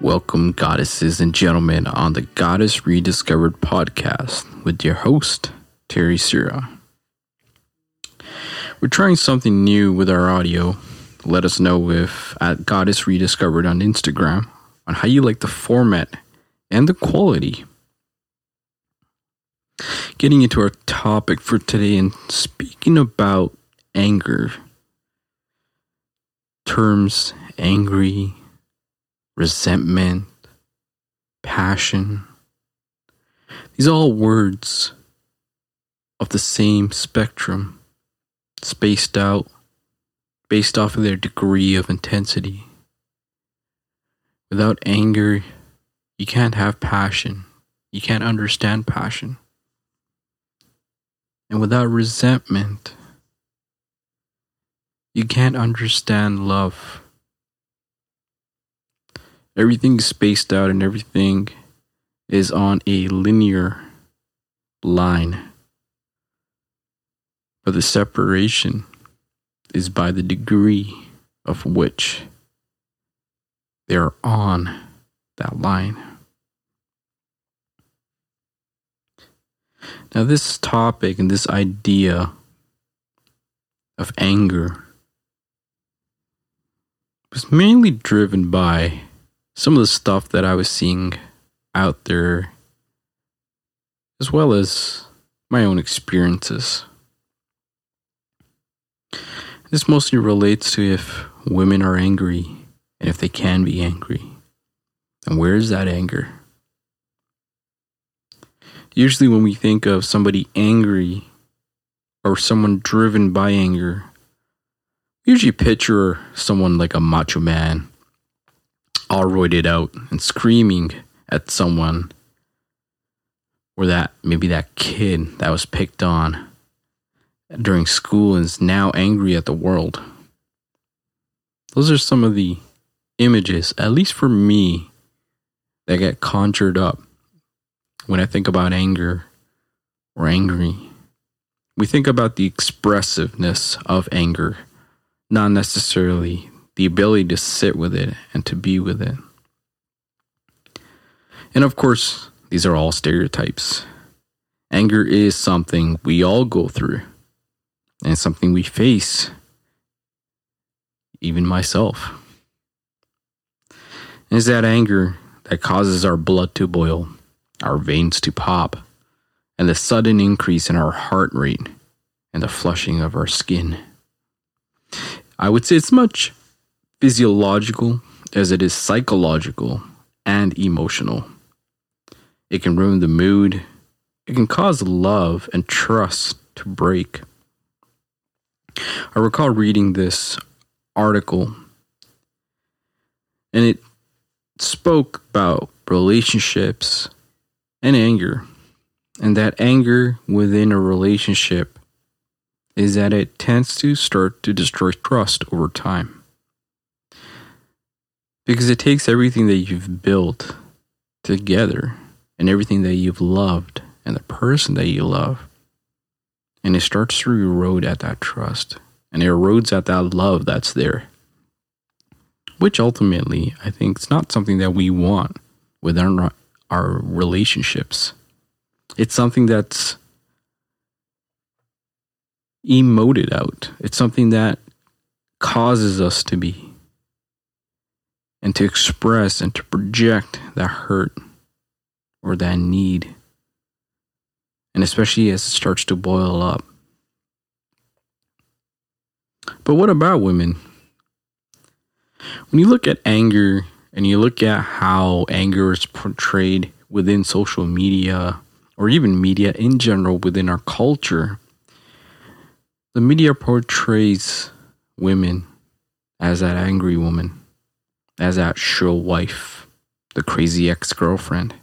Welcome, goddesses and gentlemen, on the Goddess Rediscovered podcast with your host, Terry Sira. We're trying something new with our audio. Let us know if at Goddess Rediscovered on Instagram on how you like the format and the quality. Getting into our topic for today and speaking about anger. Terms angry, resentment, passion. These are all words of the same spectrum, spaced out based off of their degree of intensity. Without anger, you can't have passion. You can't understand passion. And without resentment, you can't understand love. Everything is spaced out and everything is on a linear line. But the separation is by the degree of which they're on that line. Now, this topic and this idea of anger was mainly driven by some of the stuff that I was seeing out there, as well as my own experiences. This mostly relates to if women are angry and if they can be angry. And where is that anger? Usually, when we think of somebody angry or someone driven by anger, we usually picture someone like a macho man, all roided out and screaming at someone, or that maybe that kid that was picked on during school is now angry at the world. Those are some of the images, at least for me, that get conjured up when I think about anger or angry. We think about the expressiveness of anger, not necessarily the ability to sit with it and to be with it. And of course, these are all stereotypes. Anger is something we all go through and something we face, even myself. And it's that anger that causes our blood to boil, our veins to pop, and the sudden increase in our heart rate and the flushing of our skin. I would say it's much physiological as it is psychological and emotional. It can ruin the mood. It can cause love and trust to break. I recall reading this article and it spoke about relationships and anger. And that anger within a relationship is that it tends to start to destroy trust over time. Because it takes everything that you've built together and everything that you've loved and the person that you love and it starts to erode at that trust and it erodes at that love that's there. Which ultimately i think is not something that we want within our, our relationships. It's something that's emoted out. It's something that causes us to be and to express and to project that hurt or that need and especially as it starts to boil up. But what about women? When you look at anger and you look at how anger is portrayed within social media or even media in general within our culture, the media portrays women as that angry woman, as that shrill wife, the crazy ex girlfriend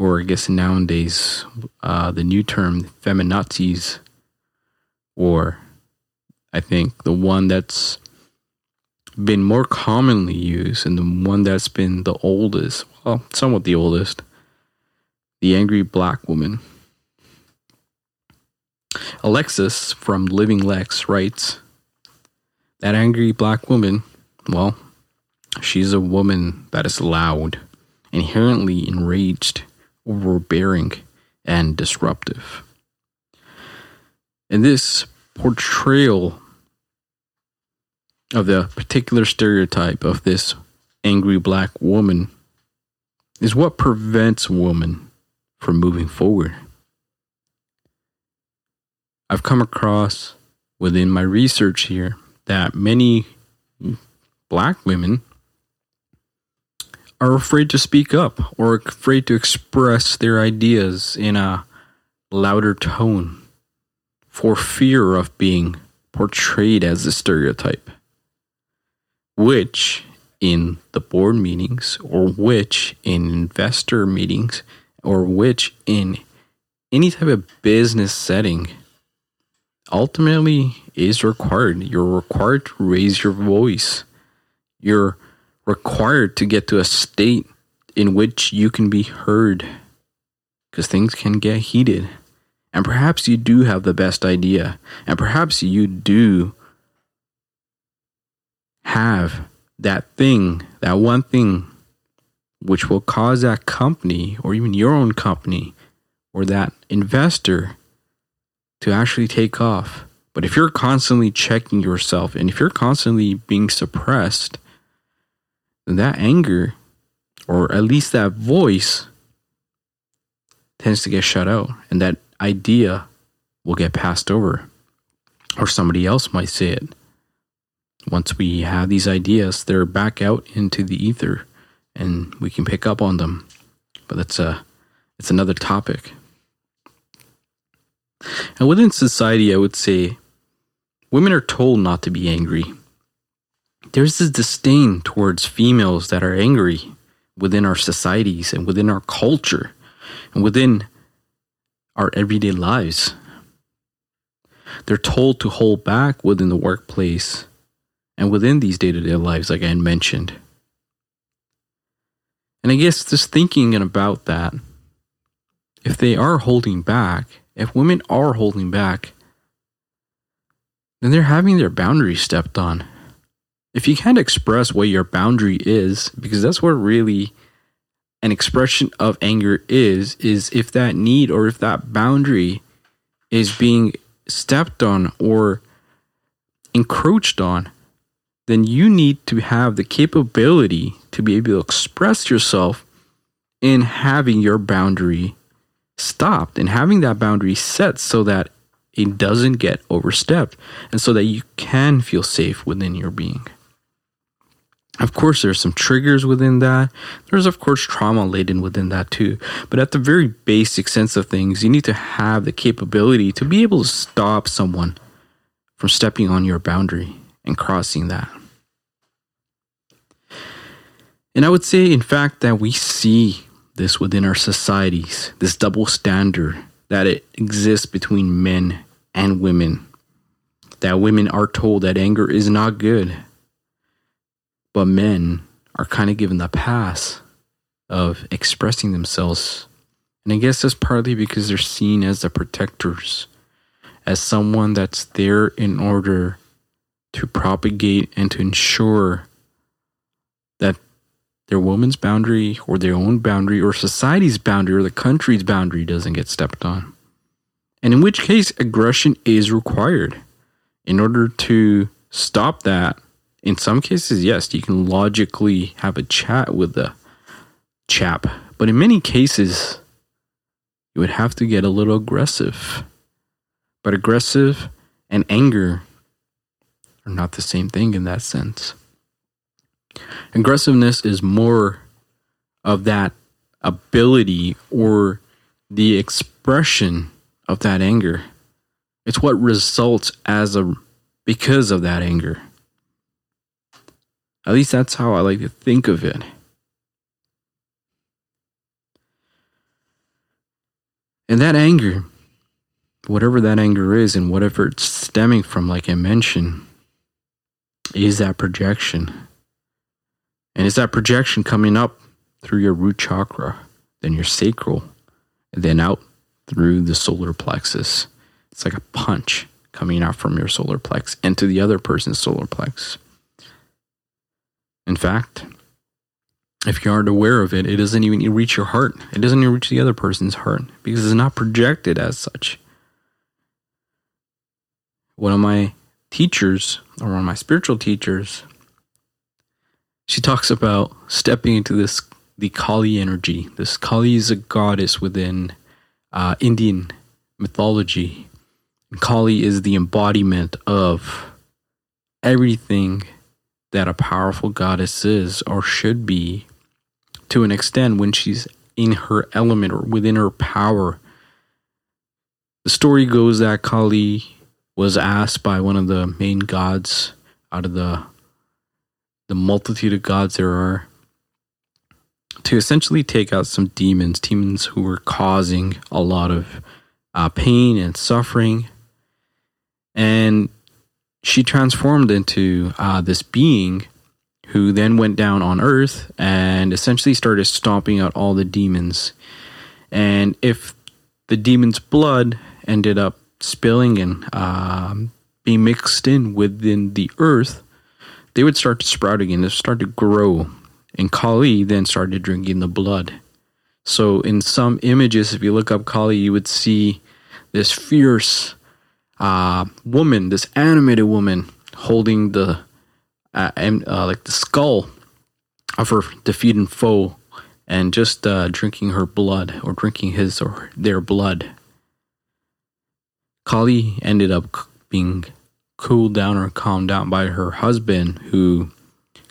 or I guess nowadays, uh, the new term, feminazis, or I think the one that's been more commonly used and the one that's been the oldest, well, somewhat the oldest, the angry black woman. Alexis from Living Lex writes that angry black woman, well, She's a woman that is loud, inherently enraged, overbearing, and disruptive. And this portrayal of the particular stereotype of this angry black woman is what prevents women from moving forward. I've come across within my research here that many black women are afraid to speak up or afraid to express their ideas in a louder tone for fear of being portrayed as a stereotype, which in the board meetings, or which in investor meetings, or which in any type of business setting ultimately is required. You're required to raise your voice. You're required to get to a state in which you can be heard because things can get heated. And perhaps you do have the best idea, and perhaps you do have that thing, that one thing, which will cause that company or even your own company or that investor to actually take off. But if you're constantly checking yourself and if you're constantly being suppressed, that anger, or at least that voice, tends to get shut out. And that idea will get passed over. Or somebody else might say it. Once we have these ideas, they're back out into the ether and we can pick up on them. But that's a it's another topic. And within society, I would say women are told not to be angry. There's this disdain towards females that are angry within our societies and within our culture and within our everyday lives. They're told to hold back within the workplace and within these day to day lives, like I mentioned. And I guess just thinking about that, if they are holding back, if women are holding back, then they're having their boundaries stepped on. If you can't express what your boundary is, because that's what really an expression of anger is, is if that need or if that boundary is being stepped on or encroached on, then you need to have the capability to be able to express yourself in having your boundary stopped and having that boundary set so that it doesn't get overstepped and so that you can feel safe within your being. Of course, there's some triggers within that. There's, of course, trauma laden within that too. But at the very basic sense of things, you need to have the capability to be able to stop someone from stepping on your boundary and crossing that. And I would say, in fact, that we see this within our societies, this double standard that it exists between men and women. That women are told that anger is not good, but men are kind of given the pass of expressing themselves. And I guess that's partly because they're seen as the protectors, as someone that's there in order to propagate and to ensure that their woman's boundary or their own boundary or society's boundary or the country's boundary doesn't get stepped on. And in which case, aggression is required. In order to stop that, in some cases, yes, you can logically have a chat with the chap. But in many cases, you would have to get a little aggressive. But aggressive and anger are not the same thing in that sense. Aggressiveness is more of that ability or the expression of that anger. It's what results as a because of that anger. At least that's how I like to think of it. And that anger, whatever that anger is and whatever it's stemming from, like I mentioned, is that projection. And it's that projection coming up through your root chakra, then your sacral, and then out through the solar plexus. It's like a punch coming out from your solar plex into the other person's solar plex. In fact, if you aren't aware of it, it doesn't even reach your heart. It doesn't even reach the other person's heart because it's not projected as such. One of my teachers, or one of my spiritual teachers, she talks about stepping into this the Kali energy. This Kali is a goddess within uh, Indian mythology. Kali is the embodiment of everything that a powerful goddess is or should be to an extent when she's in her element or within her power. The story goes that Kali was asked by one of the main gods out of the the multitude of gods there are to essentially take out some demons, demons who were causing a lot of uh, pain and suffering. And she transformed into uh, this being who then went down on earth and essentially started stomping out all the demons. And if the demon's blood ended up spilling and um, being mixed in within the earth, they would start to sprout again. They start to grow. And Kali then started drinking the blood. So in some images, if you look up Kali, you would see this fierce uh, woman, this animated woman, holding the uh, and uh, like the skull of her defeated foe and just uh, drinking her blood or drinking his or their blood. Kali ended up being cooled down or calmed down by her husband, who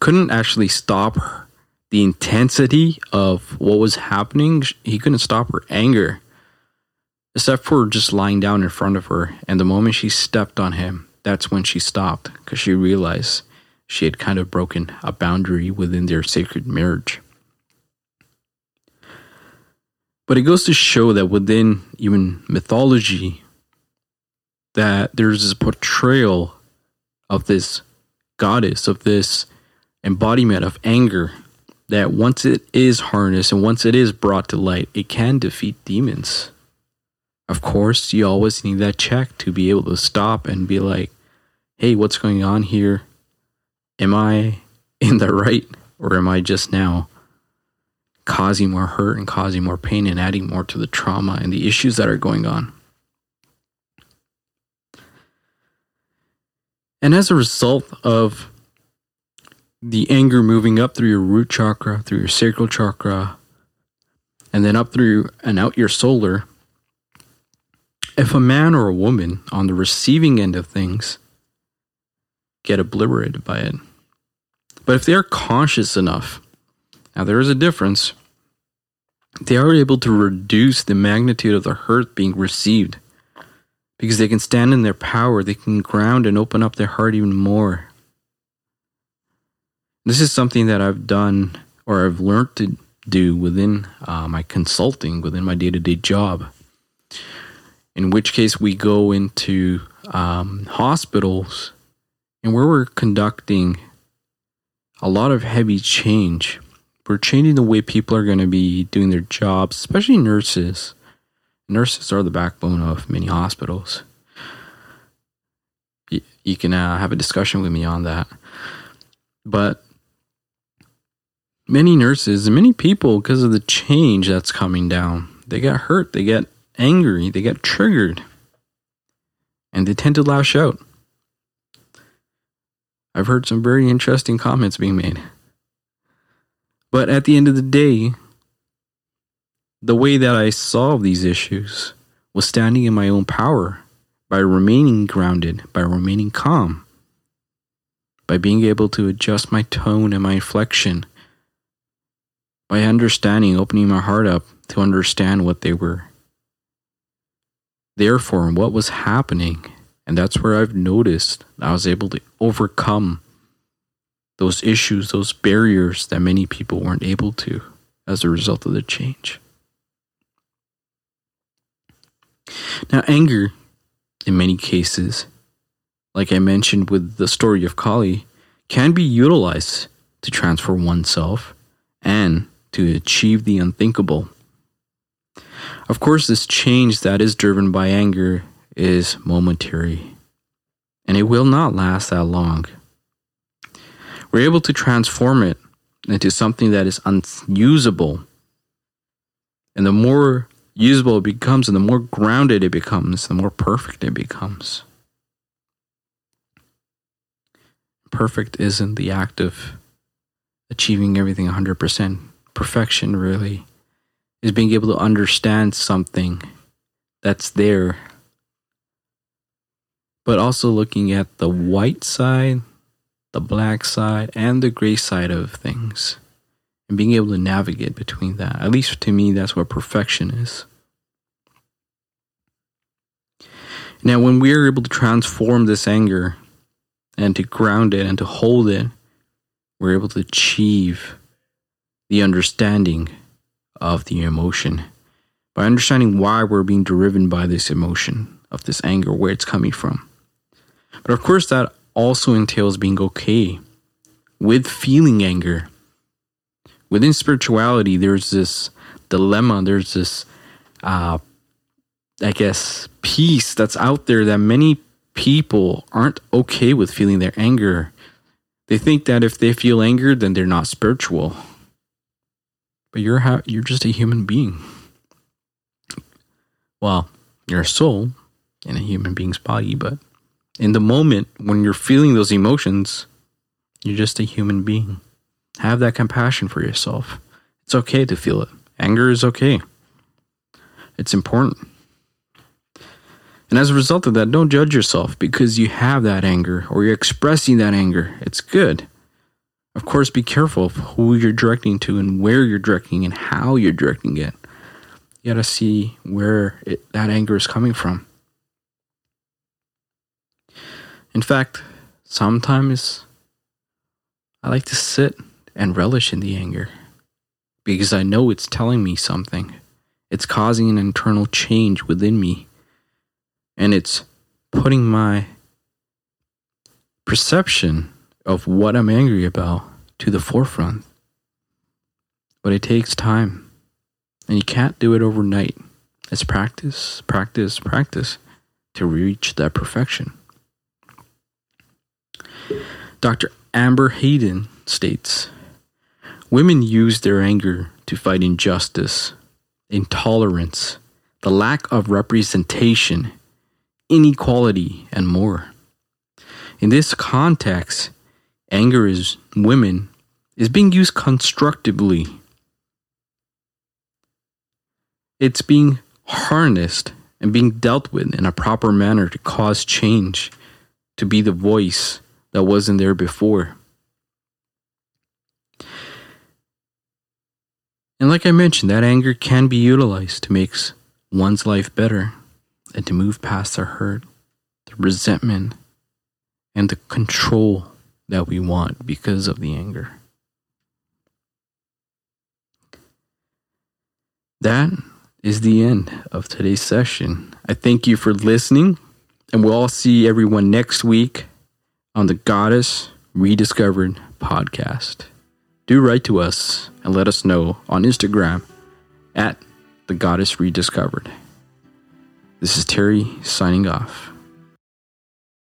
couldn't actually stop her. The intensity of what was happening, he couldn't stop her anger, except for just lying down in front of her. And the moment she stepped on him, that's when she stopped because she realized she had kind of broken a boundary within their sacred marriage. But it goes to show that within even mythology, that there's this portrayal of this goddess, of this embodiment of anger, that once it is harnessed and once it is brought to light, it can defeat demons. Of course, you always need that check to be able to stop and be like, hey, what's going on here? am I in the right or am I just now causing more hurt and causing more pain and adding more to the trauma and the issues that are going on? And as a result of the anger moving up through your root chakra, through your sacral chakra, and then up through and out your solar, if a man or a woman on the receiving end of things get obliterated by it, but if they are conscious enough, now there is a difference, they are able to reduce the magnitude of the hurt being received because they can stand in their power, they can ground and open up their heart even more. This is something that I've done or I've learned to do within uh, my consulting, within my day to day job. In which case, we go into um, hospitals and where we're conducting a lot of heavy change. We're changing the way people are going to be doing their jobs, especially nurses. Nurses are the backbone of many hospitals. You, can uh, have a discussion with me on that. But many nurses and many people, because of the change that's coming down, they get hurt, they get angry, they get triggered, and they tend to lash out. I've heard some very interesting comments being made. But at the end of the day, the way that I solved these issues was standing in my own power by remaining grounded, by remaining calm, by being able to adjust my tone and my inflection, by understanding, opening my heart up to understand what they were there for and what was happening and that's where I've noticed I was able to overcome those issues, those barriers that many people weren't able to as a result of the change. Now, anger, in many cases, like I mentioned with the story of Kali, can be utilized to transform oneself and to achieve the unthinkable. Of course, this change that is driven by anger is momentary, and it will not last that long. we're able to transform it into something that is unusable. And the more usable it becomes and the more grounded it becomes, the more perfect it becomes. Perfect isn't the act of achieving everything 100%. Perfection really is being able to understand something that's there, but also looking at the white side, the black side, and the gray side of things and being able to navigate between that. At least to me, that's what perfection is. Now, when we are able to transform this anger and to ground it and to hold it, we're able to achieve the understanding of the emotion by understanding why we're being driven by this emotion of this anger, where it's coming from. But of course, that also entails being okay with feeling anger within spirituality, there's this dilemma, there's this, uh, I guess, peace that's out there that many people aren't okay with feeling their anger. They think that if they feel anger, then they're not spiritual. But you're ha- you're just a human being. Well, you're a soul in a human being's body, but in the moment when you're feeling those emotions, you're just a human being. Have that compassion for yourself. It's okay to feel it. Anger is okay. It's important. And as a result of that, don't judge yourself because you have that anger or you're expressing that anger. It's good. Of course, be careful of who you're directing to and where you're directing and how you're directing it. You gotta see where it, that anger is coming from. In fact, sometimes I like to sit and relish in the anger because I know it's telling me something. It's causing an internal change within me. And it's putting my perception of what I'm angry about to the forefront. But it takes time. And you can't do it overnight. It's practice, practice, practice to reach that perfection. Dr. Amber Hayden states Women use their anger to fight injustice, intolerance, the lack of representation, inequality, and more. In this context, anger is women is being used constructively. It's being harnessed and being dealt with in a proper manner to cause change, to be the voice that wasn't there before. And like I mentioned, that anger can be utilized to make one's life better and to move past the hurt, the resentment, and the control that we want because of the anger. That is the end of today's session. I thank you for listening, and we'll all see everyone next week on the Goddess Rediscovered podcast do write to us and let us know on Instagram at the Goddess Rediscovered. This is Terry signing off.